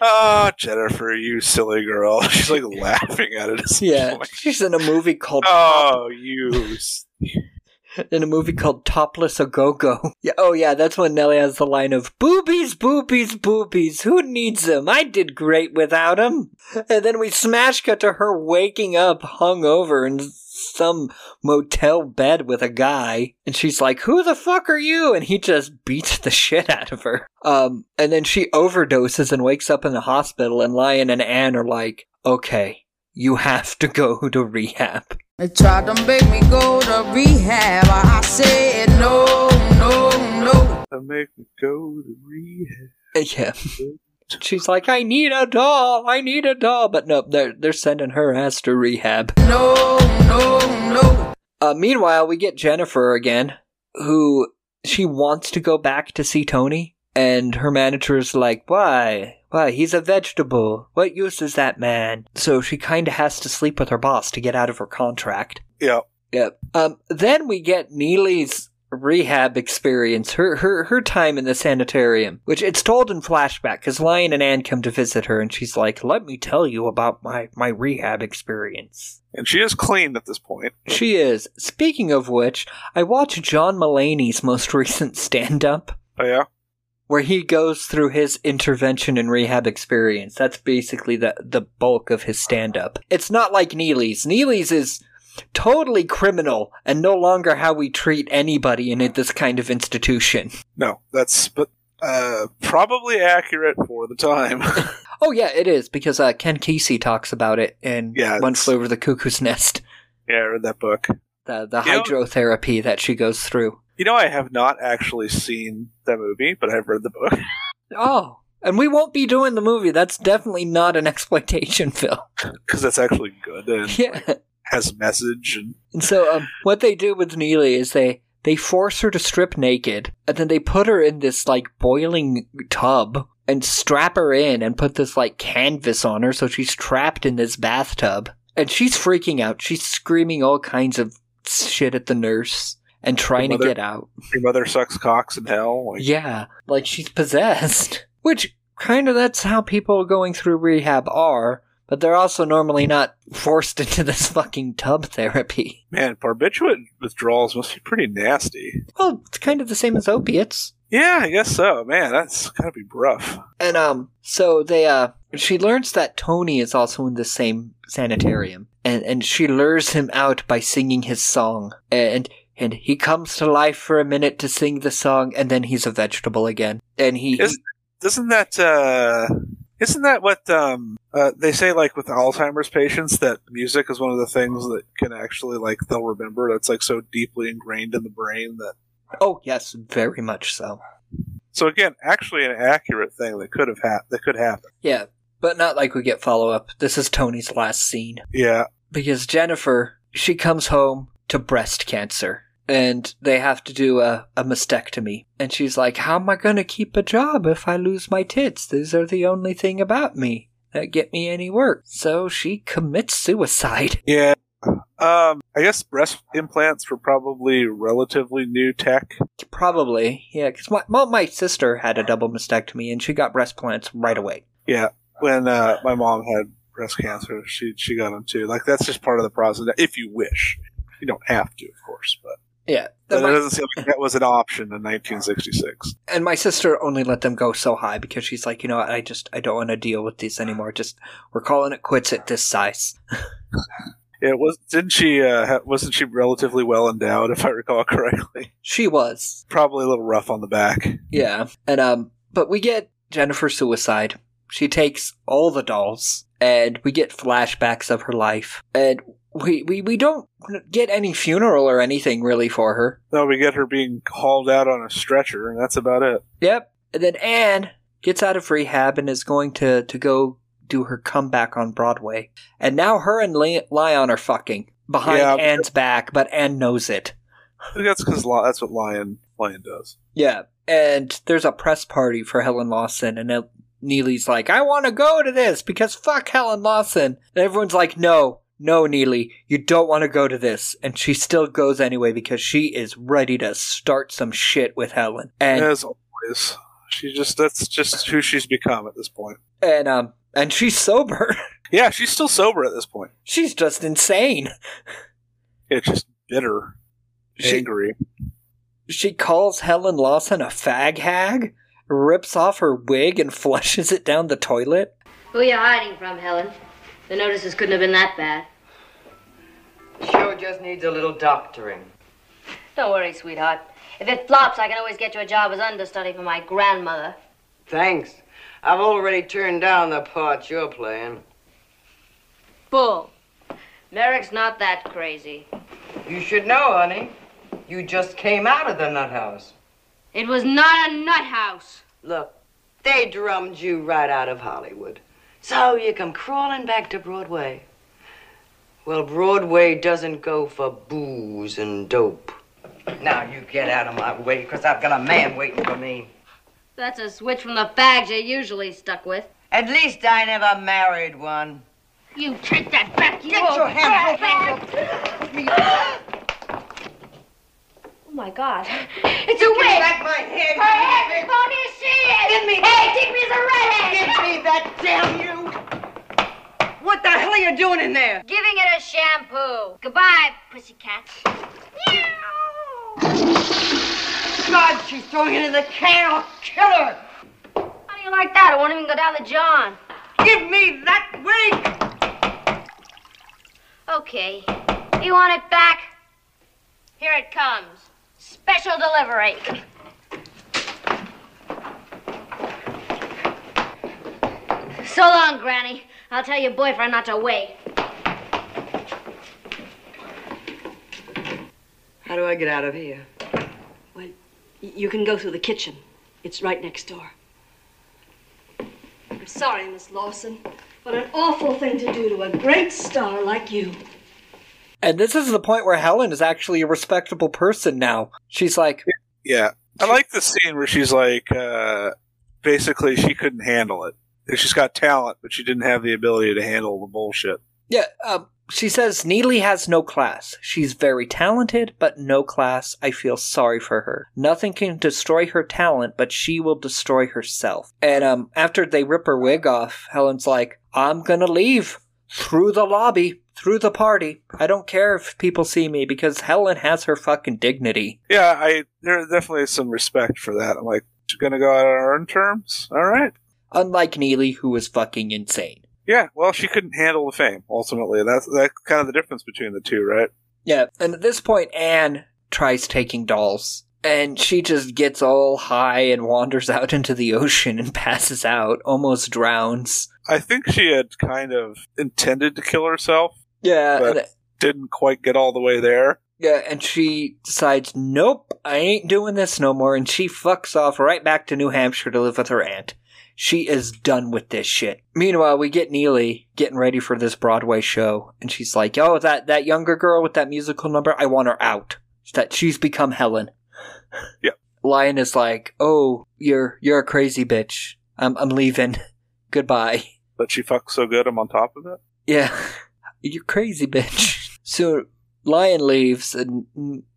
"Oh, Jennifer, you silly girl." She's like laughing at it. Yeah. She's in a movie called Oh, you. In a movie called Topless a Go Go. Yeah, oh yeah, that's when Neely has the line of boobies, boobies, boobies. Who needs them? I did great without them. And then we smash cut to her waking up hungover in some motel bed with a guy, and she's like, "Who the fuck are you?" And he just beats the shit out of her. Um, and then she overdoses and wakes up in the hospital, and Lyon and Anne are like, "Okay." You have to go to rehab. They tried to make me go to rehab. I said no, no, no. To make me go to rehab. Yeah. She's like, I need a doll, I need a doll. But no, they're they're sending her ass to rehab. No, no, no. Uh, meanwhile, we get Jennifer again, who she wants to go back to see Tony, and her manager's like, Why? Why? He's a vegetable. What use is that man? So she kind of has to sleep with her boss to get out of her contract. Yeah. Yep. Um, then we get Neely's rehab experience, her her her time in the sanitarium, which it's told in flashback because Lyon and Anne come to visit her, and she's like, "Let me tell you about my my rehab experience." And she is clean at this point. She is. Speaking of which, I watched John Mulaney's most recent stand up Oh yeah. Where he goes through his intervention and rehab experience. That's basically the the bulk of his stand up. It's not like Neely's. Neely's is totally criminal and no longer how we treat anybody in this kind of institution. No, that's but uh, probably accurate for the time. Oh yeah, it is because uh, Ken Kesey talks about it in Yeah, One Flew Over the Cuckoo's Nest. yeah, I read that book. The the You know- hydrotherapy that she goes through. You know, I have not actually seen the movie, but I've read the book. Oh, and we won't be doing the movie. That's definitely not an exploitation film. because that's actually good and Yeah. has message and And so, um, what they do with Neely is they they force her to strip naked, and then they put her in this like boiling tub and strap her in and put this like canvas on her, so she's trapped in this bathtub, and she's freaking out. She's screaming all kinds of shit at the nurse and trying to get out. your mother sucks cocks in hell. Like, Yeah, like she's possessed. Which kind of that's how people going through rehab are, but they're also normally not forced into this fucking tub therapy. Man, barbiturate withdrawals must be pretty nasty. Well, it's kind of the same as opiates. Yeah, I guess so. Man, that's gotta be rough. And um so they uh she learns that Tony is also in the same sanitarium and and she lures him out by singing his song and and he comes to life for a minute to sing the song and then he's a vegetable again. And he Is, isn't that uh isn't that what um uh, they say like with Alzheimer's patients that music is one of the things that can actually like they'll remember that's like so deeply ingrained in the brain that Oh yes, very much so. so again actually an accurate thing that could have hap- that could happen. Yeah, but not like we get follow up. This is Tony's last scene. Yeah. Because Jennifer, she comes home to breast cancer. And they have to do a, a mastectomy. And she's like, How am I going to keep a job if I lose my tits? These are the only thing about me that get me any work. So she commits suicide. Yeah. Um I guess breast implants were probably relatively new tech. Probably, yeah, because my, my sister had a double mastectomy and she got breast implants right away. Yeah, when uh, my mom had breast cancer, she she got them too. Like that's just part of the process. If you wish, you don't have to, of course, but Yeah. but it My- doesn't seem like that was an option in 1966. and my sister only let them go so high because she's like, you know what, I just I don't want to deal with these anymore. Just we're calling it quits at this size. It was didn't she? Uh, wasn't she relatively well endowed, if I recall correctly? She was. Probably a little rough on the back. Yeah. And um but we get Jennifer suicide. She takes all the dolls and we get flashbacks of her life. And we we, we don't get any funeral or anything really for her. No, we get her being hauled out on a stretcher, and that's about it. Yep. And then Anne gets out of rehab and is going to, to go do her comeback on Broadway. And now her and Le- Lyon are fucking behind Yeah. Anne's back, but Anne knows it. That's because that's what Lyon Lyon does. Yeah. And there's a press party for Helen Lawson, and Neely's like, I want to go to this because fuck Helen Lawson. And everyone's like, no, no, Neely, you don't want to go to this. And she still goes anyway because she is ready to start some shit with Helen. And As always, she just that's just who she's become at this point. and um and she's sober. Yeah, she's still sober at this point. she's just insane. It's just bitter, She- angry. She calls Helen Lawson a fag hag, rips off her wig and flushes it down the toilet. Who are you hiding from, Helen? The notices couldn't have been that bad. Show just needs a little doctoring. Don't worry, sweetheart. If it flops, I can always get you a job as understudy for my grandmother. Thanks. I've already turned down the part you're playing. Bull. Merrick's not that crazy. You should know, honey. You just came out of the nut house. It was not a nut house. Look, they drummed you right out of Hollywood. So you come crawling back to Broadway. Well, Broadway doesn't go for booze and dope. Now you get out of my way, because I've got a man waiting for me. That's a switch from the fags you're usually stuck with. At least I never married one. You take that back, you Get your hands off me. Oh my God. It's a wig. back my head, Her head. do you see? Give me Hey, take me as a redhead. Give me that, damn you! What the hell are you doing in there? Giving it a shampoo. Goodbye, pussycat. God, she's throwing it in the can. I'll kill her. How do you like that? It won't even go down the John. Give me that wig. Okay. You want it back? Here it comes. Special delivery. So long, Granny. I'll tell your boyfriend not to wait. How do I get out of here? Y- You can go through the kitchen. It's right next door. I'm sorry, Miss Lawson. What an awful thing to do to a great star like you. And this is the point where Helen is actually a respectable person now. She's like, Yeah. I like the scene where she's like, uh, basically, she couldn't handle it. She's got talent, but she didn't have the ability to handle the bullshit. Yeah, um, she says Neely has no class. She's very talented, but no class. I feel sorry for her. Nothing can destroy her talent, but she will destroy herself. And um, after they rip her wig off, Helen's like, I'm gonna leave through the lobby, through the party. I don't care if people see me because Helen has her fucking dignity. Yeah, I there definitely is some respect for that. I'm like, she's gonna go out on her own terms. All right. Unlike Neely, who was fucking insane. Yeah, well, she couldn't handle the fame. Ultimately, that's that's kind of the difference between the two, right? Yeah, and at this point, Anne tries taking dolls. And she just gets all high and wanders out into the ocean and passes out, almost drowns. I think she had kind of intended to kill herself, Yeah, but and- didn't quite get all the way there. yeah, and she decides, nope, I ain't doing this no more, and she fucks off right back to New Hampshire to live with her aunt. She is done with this shit. Meanwhile, we get Neely getting ready for this Broadway show, and she's like, "Oh, that that younger girl with that musical number, I want her out. That she's become Helen." Yep. Lyon is like, "Oh, you're you're a crazy bitch. I'm I'm leaving. Goodbye." But she fucks so good, I'm on top of it. Yeah, you're crazy, bitch. So Lyon leaves, and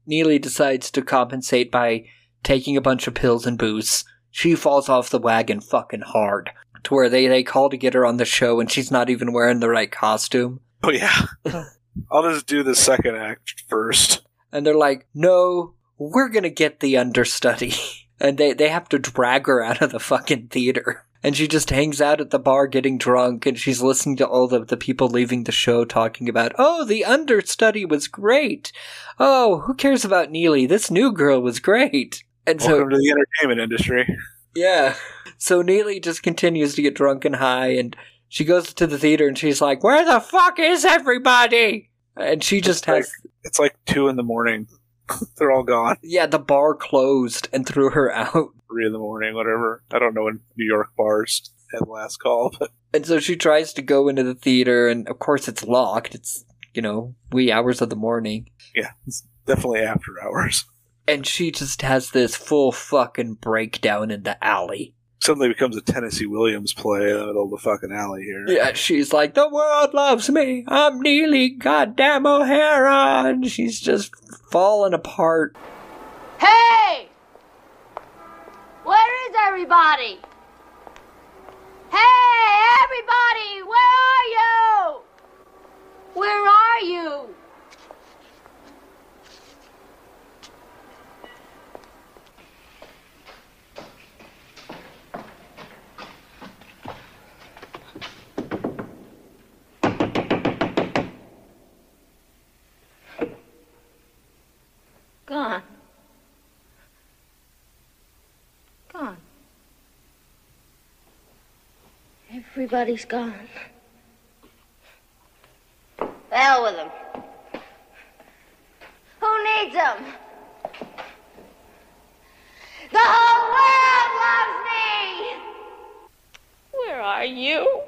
Neely decides to compensate by taking a bunch of pills and booze. She falls off the wagon fucking hard, to where they they call to get her on the show, and she's not even wearing the right costume. Oh yeah. I'll just do the second act first. And they're like, "No, we're gonna get the understudy," and they they have to drag her out of the fucking theater. And she just hangs out at the bar getting drunk, and she's listening to all the, the people leaving the show talking about, oh, the understudy was great. Oh, who cares about Neely? This new girl was great. And so, Welcome to the entertainment industry. yeah. So Neely just continues to get drunk and high, and she goes to the theater and she's like, where the fuck is everybody? And she just has, like, It's like two in the morning. They're all gone. yeah, the bar closed and threw her out. Three in the morning, whatever. I don't know when New York bars have last call, but And so she tries to go into the theater, and of course it's locked. It's, you know, wee hours of the morning. yeah, it's definitely after hours. And she just has this full fucking breakdown in the alley. Suddenly becomes a Tennessee Williams play in the middle of the fucking alley here. Yeah, she's like, the world loves me. I'm Neely goddamn O'Hara. And she's just falling apart. Hey! Where is everybody? Hey, everybody! Where are you? Where are you? Gone. Gone. Everybody's gone. The hell with them. Who needs them? The whole world loves me! Where are you?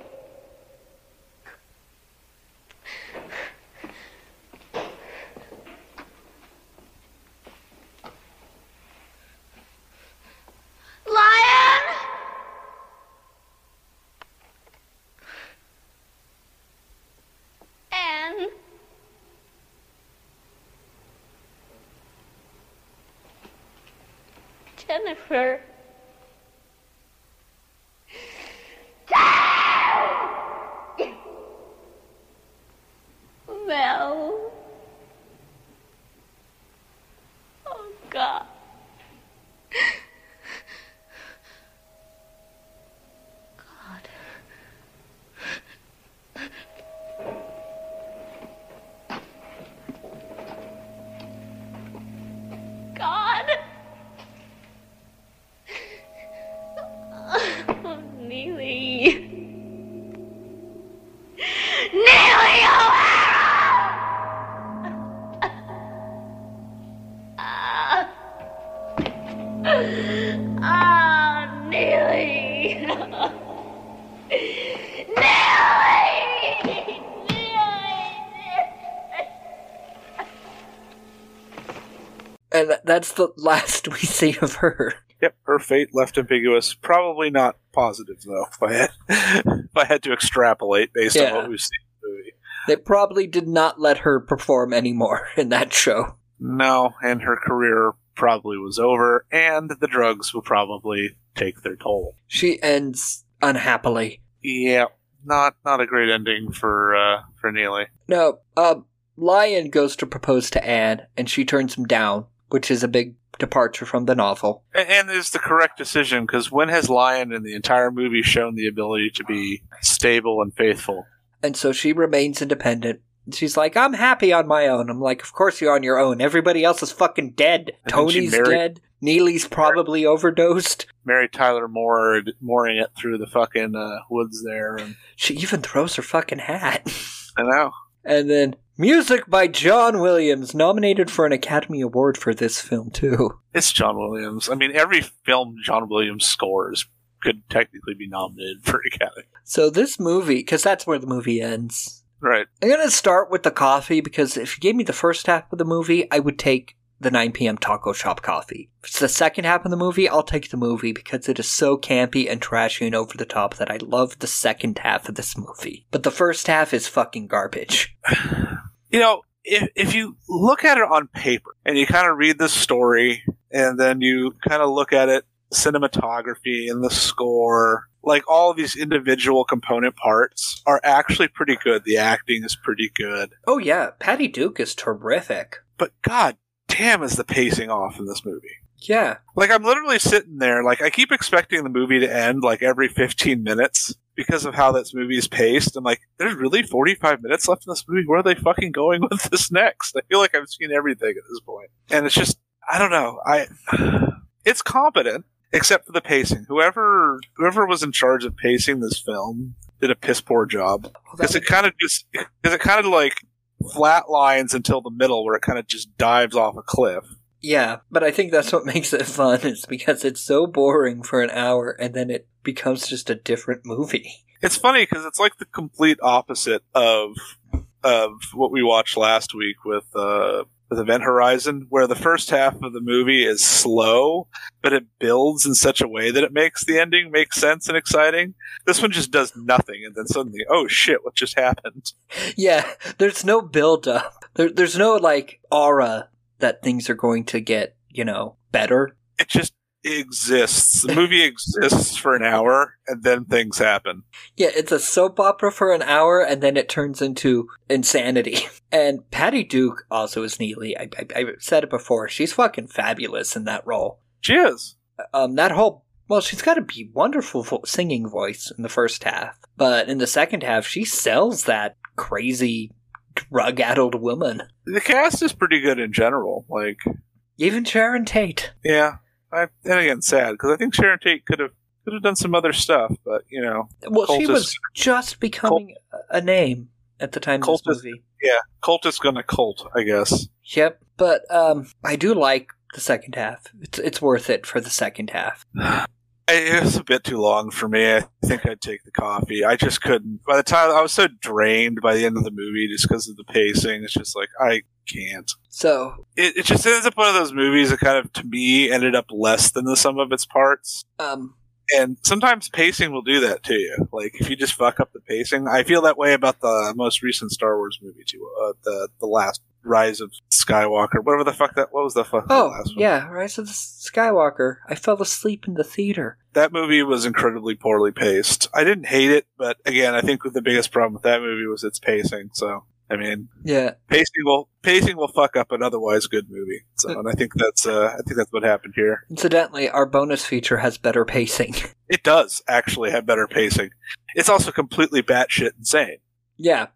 Lyon! Anne? Jennifer? That's the last we see of her. Yep, her fate left ambiguous. Probably not positive though. If I had, if I had to extrapolate based on what we've seen in the movie. They probably did not let her perform anymore in that show. No, and her career probably was over, and the drugs will probably take their toll. She ends unhappily. Yeah, not not a great ending for uh, for Neely. No, uh, Lyon goes to propose to Anne, and she turns him down, which is a big departure from the novel. A- And is the correct decision because when has Lyon in the entire movie shown the ability to be stable and faithful? And so she remains independent. She's like, I'm happy on my own. I'm like, of course you're on your own. Everybody else is fucking dead. And Tony's married- dead. Neely's probably overdosed. Mary Tyler Moore mooring it through the fucking uh, woods there, and She even throws her fucking hat. I know. And then music by John Williams, nominated for an Academy Award for this film too. It's John Williams. I mean, every film John Williams scores could technically be nominated for an Academy. So this movie, because that's where the movie ends. Right. I'm gonna start with the coffee because if you gave me the first half of the movie, I would take the 9 p.m. taco shop coffee. If it's the second half of the movie, I'll take the movie because it is so campy and trashy and over the top that I love the second half of this movie. But the first half is fucking garbage. You know, if if you look at it on paper and you kind of read the story and then you kind of look at it cinematography and the score like all of these individual component parts are actually pretty good the acting is pretty good Oh yeah, Patty Duke is terrific. but god damn is the pacing off in this movie. Yeah. like i'm literally sitting there like i keep expecting the movie to end like every 15 minutes because of how this movie is paced i'm like there's really 45 minutes left in this movie. Where are they fucking going with this next? I feel like i've seen everything at this point. And it's just i don't know. I it's competent except for the pacing. Whoever whoever was in charge of pacing this film did a piss poor job. Because it kind of just because it kind of like flat lines until the middle where it kind of just dives off a cliff Yeah, but I think that's what makes it fun is because it's so boring for an hour and then it becomes just a different movie. It's funny because it's like the complete opposite of of what we watched last week with uh, with Event Horizon, where the first half of the movie is slow, but it builds in such a way that it makes the ending make sense and exciting. This one just does nothing, and then suddenly, oh shit, what just happened? Yeah, there's no build up. There, there's no like aura that things are going to get, you know, better. It just exists. The movie exists for an hour, and then things happen. Yeah, it's a soap opera for an hour and then it turns into insanity. And Patty Duke also is Neely. I, I, I've said it before. She's fucking fabulous in that role. She is. Um, that whole well, she's got a be wonderful vo- singing voice in the first half, but in the second half, she sells that crazy drug-addled woman. The cast is pretty good in general. Like, Even Sharon Tate. yeah, I, and again, sad because I think Sharon Tate could have could have done some other stuff, but you know, Well, she was just becoming a name at the time of Cultist- this movie. yeah, cult is gonna cult, I guess. Yep, but um, I do like the second half. It's it's worth it for the second half. It was a bit too long for me. I think I'd take the coffee. I just couldn't. By the time I was so drained by the end of the movie, just because of the pacing, it's just like I can't. So, It, it just ends up one of those movies that kind of, to me, ended up less than the sum of its parts. um, And sometimes pacing will do that to you. Like if you just fuck up the pacing, I feel that way about the most recent Star Wars movie too. Uh, the the last Rise of Skywalker, whatever the fuck that. What was the fuck? oh last one? yeah, Rise of the Skywalker. I fell asleep in the theater. that movie was incredibly poorly paced. I didn't hate it, but again, I think the biggest problem with that movie was its pacing. So, I mean, Yeah, pacing will pacing will fuck up an otherwise good movie. So, and I think that's uh, I think that's what happened here. Incidentally, our bonus feature has better pacing. It does actually have better pacing. It's also completely batshit insane. yeah,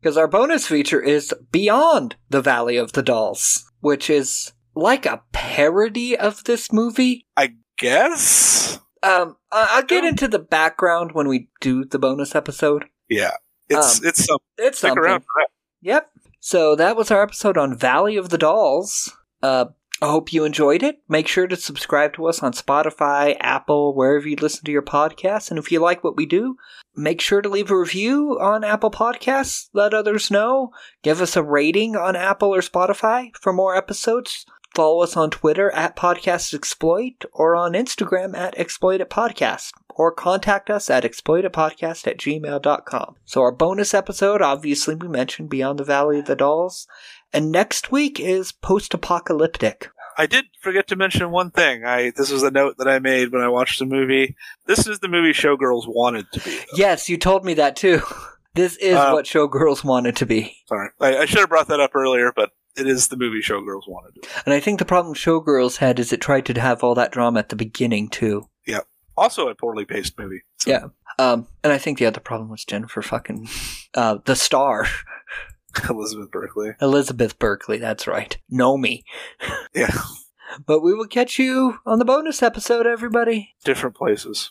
because our bonus feature is Beyond the Valley of the Dolls, which is like a parody of this movie. I guess. Um, I'll get into the background when we do the bonus episode. Yeah, it's Um, it's some. It's Stick something. around for that. Yep. So that was our episode on Valley of the Dolls. Uh, I hope you enjoyed it. Make sure to subscribe to us on Spotify, Apple, wherever you listen to your podcasts. And if you like what we do, make sure to leave a review on Apple Podcasts. Let others know. Give us a rating on Apple or Spotify for more episodes. Follow us on Twitter at Podcast Exploit or on Instagram at Exploit It Podcast or contact us at exploititpodcast at gmail.com. So our bonus episode, obviously we mentioned Beyond the Valley of the Dolls. And next week is post-apocalyptic. I did forget to mention one thing. I this was a note that I made when I watched the movie. This is the movie Showgirls wanted to be. Yes, you told me that too. This is Uh, what Showgirls wanted to be. Sorry, I, I should have brought that up earlier, but it is the movie Showgirls wanted And I think the problem Showgirls had is it tried to have all that drama at the beginning too. Yeah. Also a poorly paced movie. Yeah. Um, and I think the other problem was Jennifer fucking, uh, the star. Elizabeth Berkley. Elizabeth Berkley, that's right. Know me. Yeah. But we will catch you on the bonus episode, everybody. Different places.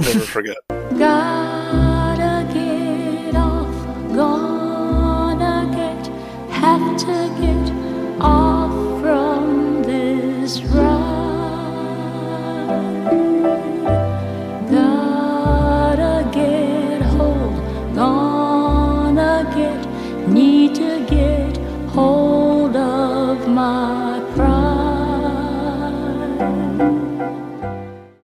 Never forget. Gotta